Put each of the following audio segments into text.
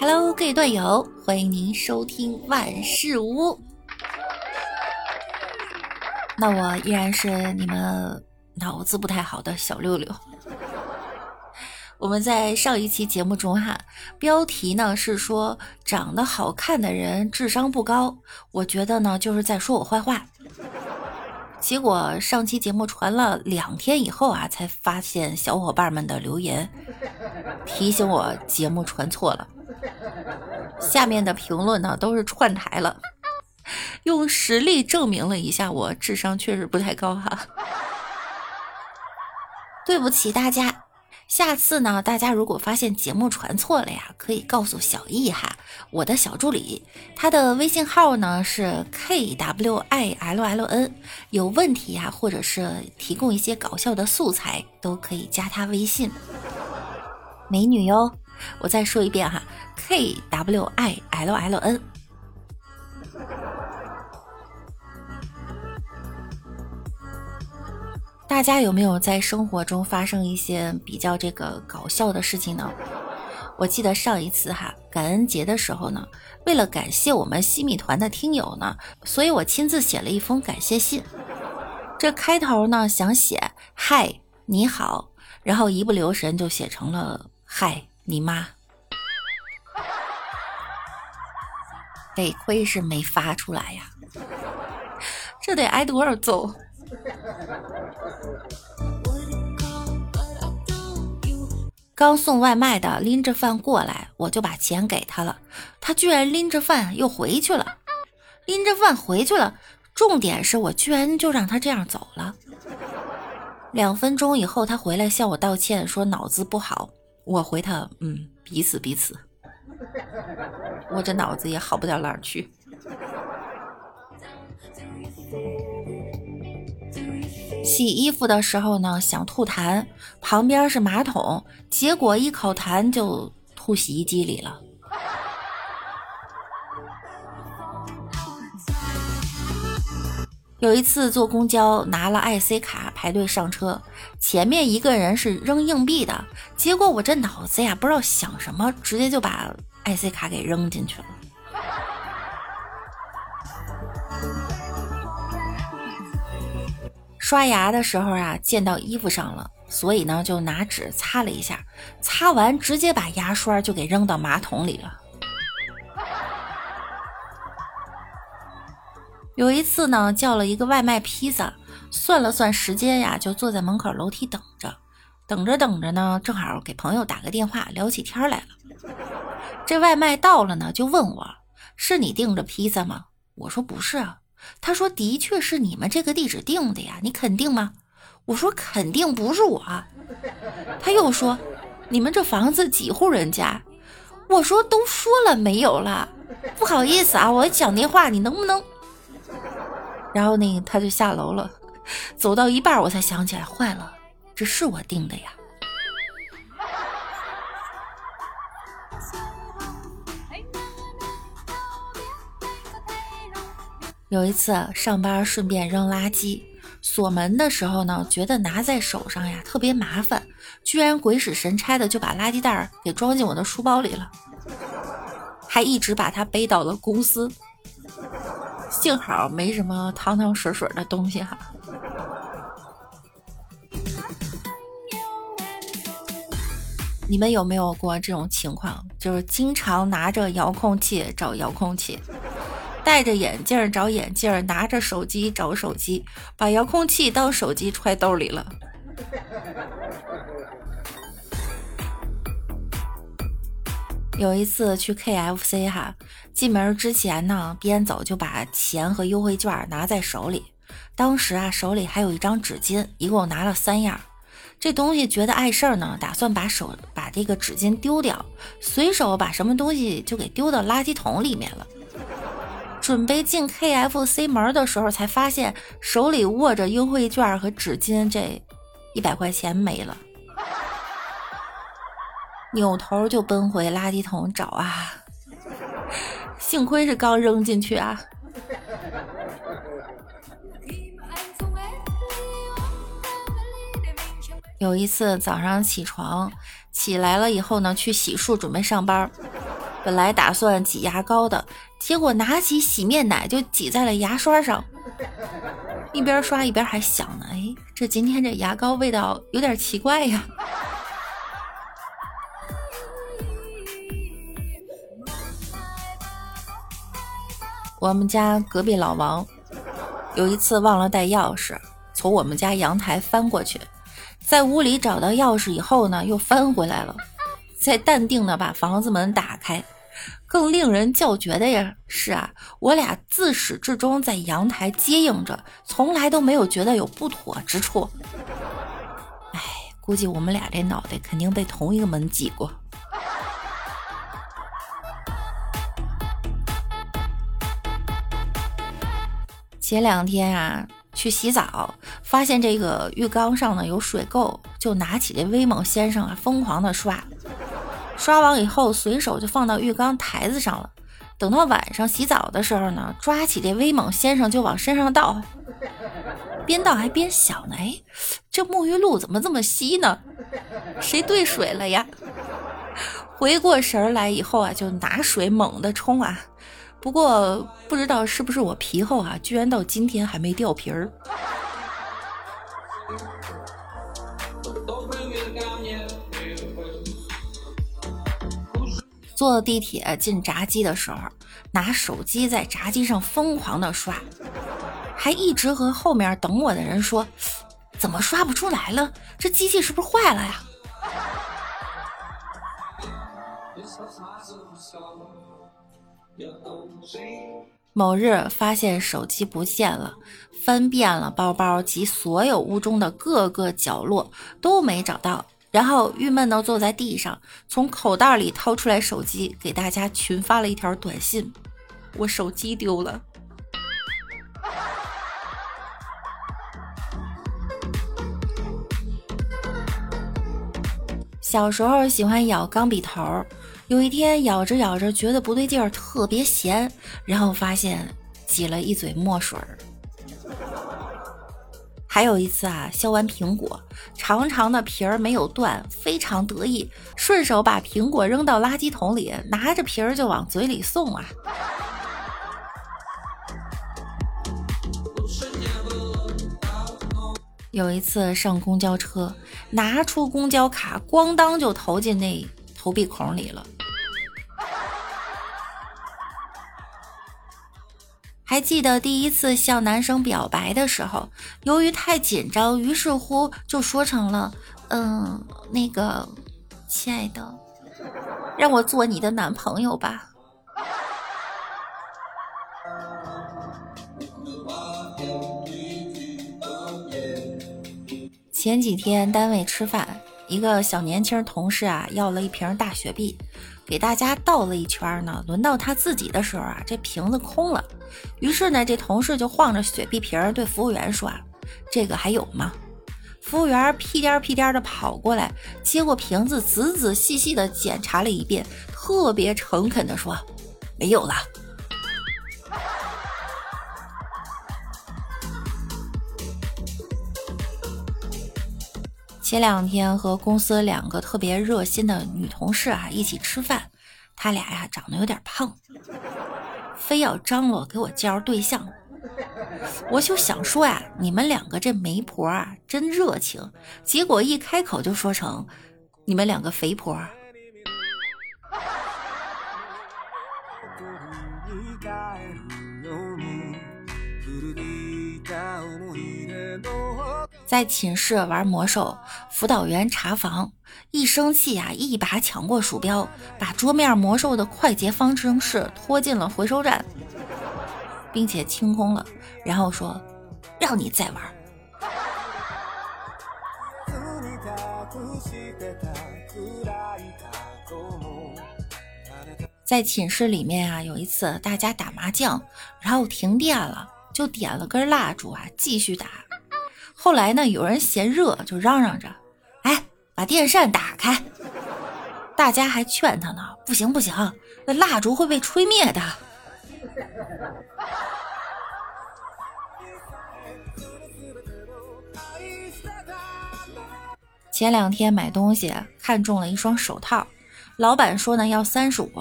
Hello，各位段友，欢迎您收听万事屋。那我依然是你们脑子不太好的小六六。我们在上一期节目中哈，标题呢是说长得好看的人智商不高，我觉得呢就是在说我坏话。结果上期节目传了两天以后啊，才发现小伙伴们的留言提醒我节目传错了。下面的评论呢都是串台了，用实力证明了一下我智商确实不太高哈。对不起大家。下次呢，大家如果发现节目传错了呀，可以告诉小易哈，我的小助理，他的微信号呢是 k w i l l n，有问题呀，或者是提供一些搞笑的素材，都可以加他微信。美女哟，我再说一遍哈，k w i l l n。大家有没有在生活中发生一些比较这个搞笑的事情呢？我记得上一次哈，感恩节的时候呢，为了感谢我们西米团的听友呢，所以我亲自写了一封感谢信。这开头呢想写嗨你好，然后一不留神就写成了嗨你妈，得亏是没发出来呀，这得挨多少揍？刚送外卖的拎着饭过来，我就把钱给他了。他居然拎着饭又回去了，拎着饭回去了。重点是我居然就让他这样走了。两分钟以后，他回来向我道歉，说脑子不好。我回他，嗯，彼此彼此。我这脑子也好不到哪儿去。洗衣服的时候呢，想吐痰，旁边是马桶，结果一口痰就吐洗衣机里了。有一次坐公交，拿了 IC 卡排队上车，前面一个人是扔硬币的，结果我这脑子呀不知道想什么，直接就把 IC 卡给扔进去了。刷牙的时候啊，溅到衣服上了，所以呢就拿纸擦了一下，擦完直接把牙刷就给扔到马桶里了。有一次呢，叫了一个外卖披萨，算了算时间呀，就坐在门口楼梯等着，等着等着呢，正好给朋友打个电话，聊起天来了。这外卖到了呢，就问我是你订的披萨吗？我说不是啊。他说：“的确是你们这个地址定的呀，你肯定吗？”我说：“肯定不是我。”他又说：“你们这房子几户人家？”我说：“都说了没有了，不好意思啊，我讲电话，你能不能？”然后呢，他就下楼了，走到一半我才想起来，坏了，这是我定的呀。有一次上班顺便扔垃圾，锁门的时候呢，觉得拿在手上呀特别麻烦，居然鬼使神差的就把垃圾袋给装进我的书包里了，还一直把它背到了公司。幸好没什么汤汤水水的东西哈。你们有没有过这种情况？就是经常拿着遥控器找遥控器。戴着眼镜找眼镜，拿着手机找手机，把遥控器当手机揣兜里了。有一次去 KFC 哈，进门之前呢，边走就把钱和优惠券拿在手里。当时啊，手里还有一张纸巾，一共拿了三样。这东西觉得碍事儿呢，打算把手把这个纸巾丢掉，随手把什么东西就给丢到垃圾桶里面了。准备进 KFC 门的时候，才发现手里握着优惠券和纸巾，这一百块钱没了。扭头就奔回垃圾桶找啊，幸亏是刚扔进去啊。有一次早上起床起来了以后呢，去洗漱准备上班。本来打算挤牙膏的，结果拿起洗面奶就挤在了牙刷上，一边刷一边还想呢，哎，这今天这牙膏味道有点奇怪呀。我们家隔壁老王有一次忘了带钥匙，从我们家阳台翻过去，在屋里找到钥匙以后呢，又翻回来了，再淡定的把房子门打开。更令人叫绝的呀是啊，我俩自始至终在阳台接应着，从来都没有觉得有不妥之处。哎，估计我们俩这脑袋肯定被同一个门挤过。前两天啊，去洗澡，发现这个浴缸上呢有水垢，就拿起这威猛先生啊，疯狂的刷。刷完以后，随手就放到浴缸台子上了。等到晚上洗澡的时候呢，抓起这威猛先生就往身上倒，边倒还边想呢：哎，这沐浴露怎么这么稀呢？谁兑水了呀？回过神来以后啊，就拿水猛地冲啊。不过不知道是不是我皮厚啊，居然到今天还没掉皮儿。坐地铁进闸机的时候，拿手机在闸机上疯狂的刷，还一直和后面等我的人说：“怎么刷不出来了？这机器是不是坏了呀？”某日发现手机不见了，翻遍了包包及所有屋中的各个角落都没找到，然后郁闷到坐在地上，从口袋里掏出来手机，给大家群发了一条短信：“我手机丢了。”小时候喜欢咬钢笔头。有一天咬着咬着觉得不对劲儿，特别咸，然后发现挤了一嘴墨水儿。还有一次啊，削完苹果，长长的皮儿没有断，非常得意，顺手把苹果扔到垃圾桶里，拿着皮儿就往嘴里送啊。有一次上公交车，拿出公交卡，咣当就投进那投币孔里了。还记得第一次向男生表白的时候，由于太紧张，于是乎就说成了“嗯，那个，亲爱的，让我做你的男朋友吧。”前几天单位吃饭，一个小年轻同事啊要了一瓶大雪碧。给大家倒了一圈呢，轮到他自己的时候啊，这瓶子空了。于是呢，这同事就晃着雪碧瓶儿对服务员说：“啊，这个还有吗？”服务员屁颠屁颠的跑过来，接过瓶子，仔仔细细的检查了一遍，特别诚恳的说：“没有了。”前两天和公司两个特别热心的女同事啊一起吃饭，她俩呀长得有点胖，非要张罗给我介绍对象。我就想说呀，你们两个这媒婆啊真热情，结果一开口就说成你们两个肥婆。在寝室玩魔兽，辅导员查房，一生气啊，一把抢过鼠标，把桌面魔兽的快捷方程式拖进了回收站，并且清空了，然后说：“让你再玩。”在寝室里面啊，有一次大家打麻将，然后停电了，就点了根蜡烛啊，继续打。后来呢，有人嫌热，就嚷嚷着：“哎，把电扇打开！”大家还劝他呢：“不行不行，那蜡烛会被吹灭的。”前两天买东西看中了一双手套，老板说呢要三十五，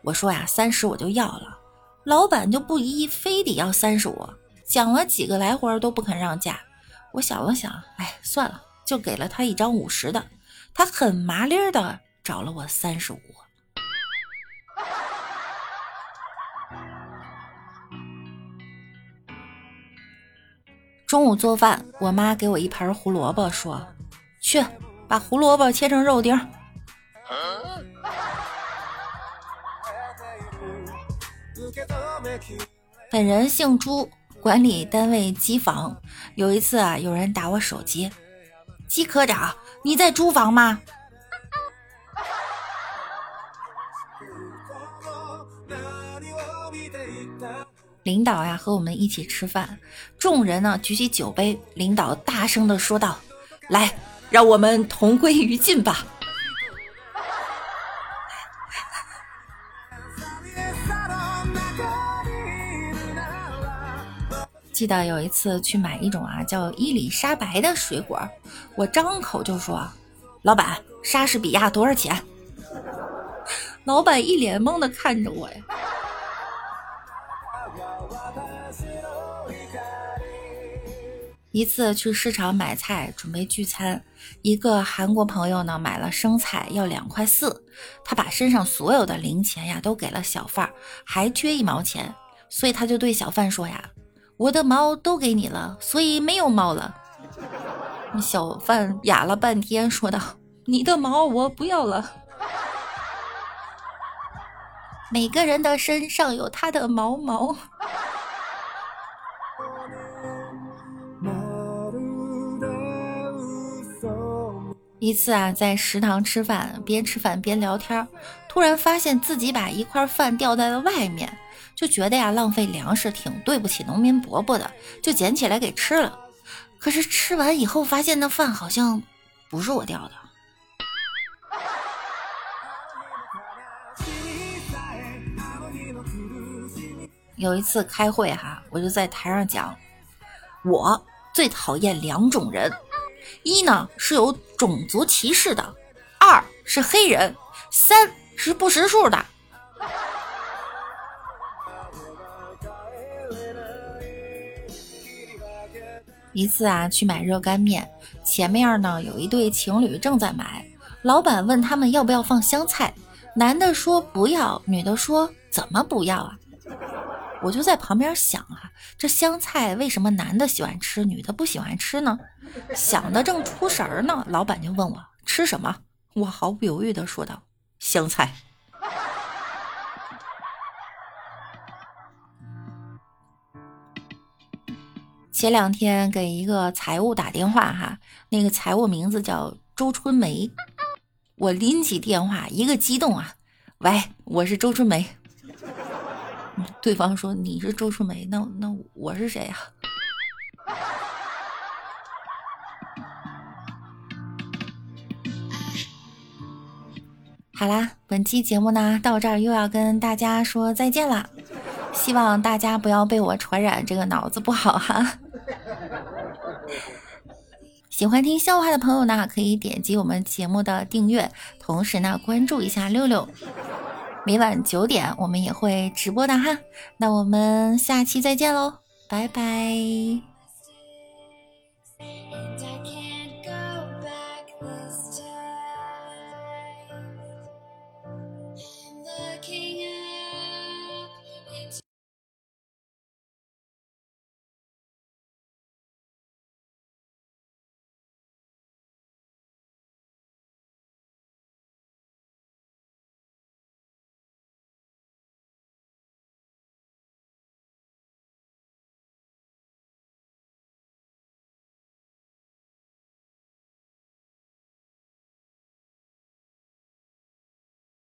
我说呀，三十我就要了。老板就不依，非得要三十五，讲了几个来回都不肯让价。我想了想，哎，算了，就给了他一张五十的。他很麻利的找了我三十五。中午做饭，我妈给我一盘胡萝卜，说：“去把胡萝卜切成肉丁。”本人姓朱，管理单位机房。有一次啊，有人打我手机，季科长，你在租房吗？领导呀，和我们一起吃饭，众人呢举起酒杯，领导大声的说道：“来，让我们同归于尽吧。”记得有一次去买一种啊叫伊丽莎白的水果，我张口就说：“老板，莎士比亚多少钱？”老板一脸懵的看着我呀。一次去市场买菜，准备聚餐，一个韩国朋友呢买了生菜要两块四，他把身上所有的零钱呀都给了小贩，还缺一毛钱，所以他就对小贩说呀。我的毛都给你了，所以没有毛了。小贩哑了半天，说道：“你的毛我不要了。每个人的身上有他的毛毛。”一次啊，在食堂吃饭，边吃饭边聊天，突然发现自己把一块饭掉在了外面。就觉得呀，浪费粮食挺对不起农民伯伯的，就捡起来给吃了。可是吃完以后，发现那饭好像不是我掉的。有一次开会哈，我就在台上讲，我最讨厌两种人：一呢是有种族歧视的，二是黑人，三是不识数的。一次啊，去买热干面，前面呢有一对情侣正在买，老板问他们要不要放香菜，男的说不要，女的说怎么不要啊？我就在旁边想啊，这香菜为什么男的喜欢吃，女的不喜欢吃呢？想的正出神儿呢，老板就问我吃什么，我毫不犹豫的说道香菜。前两天给一个财务打电话哈，那个财务名字叫周春梅。我拎起电话，一个激动啊，喂，我是周春梅。对方说你是周春梅，那那我是谁呀？好啦，本期节目呢到这儿又要跟大家说再见啦，希望大家不要被我传染这个脑子不好哈。喜欢听笑话的朋友呢，可以点击我们节目的订阅，同时呢关注一下六六。每晚九点我们也会直播的哈，那我们下期再见喽，拜拜。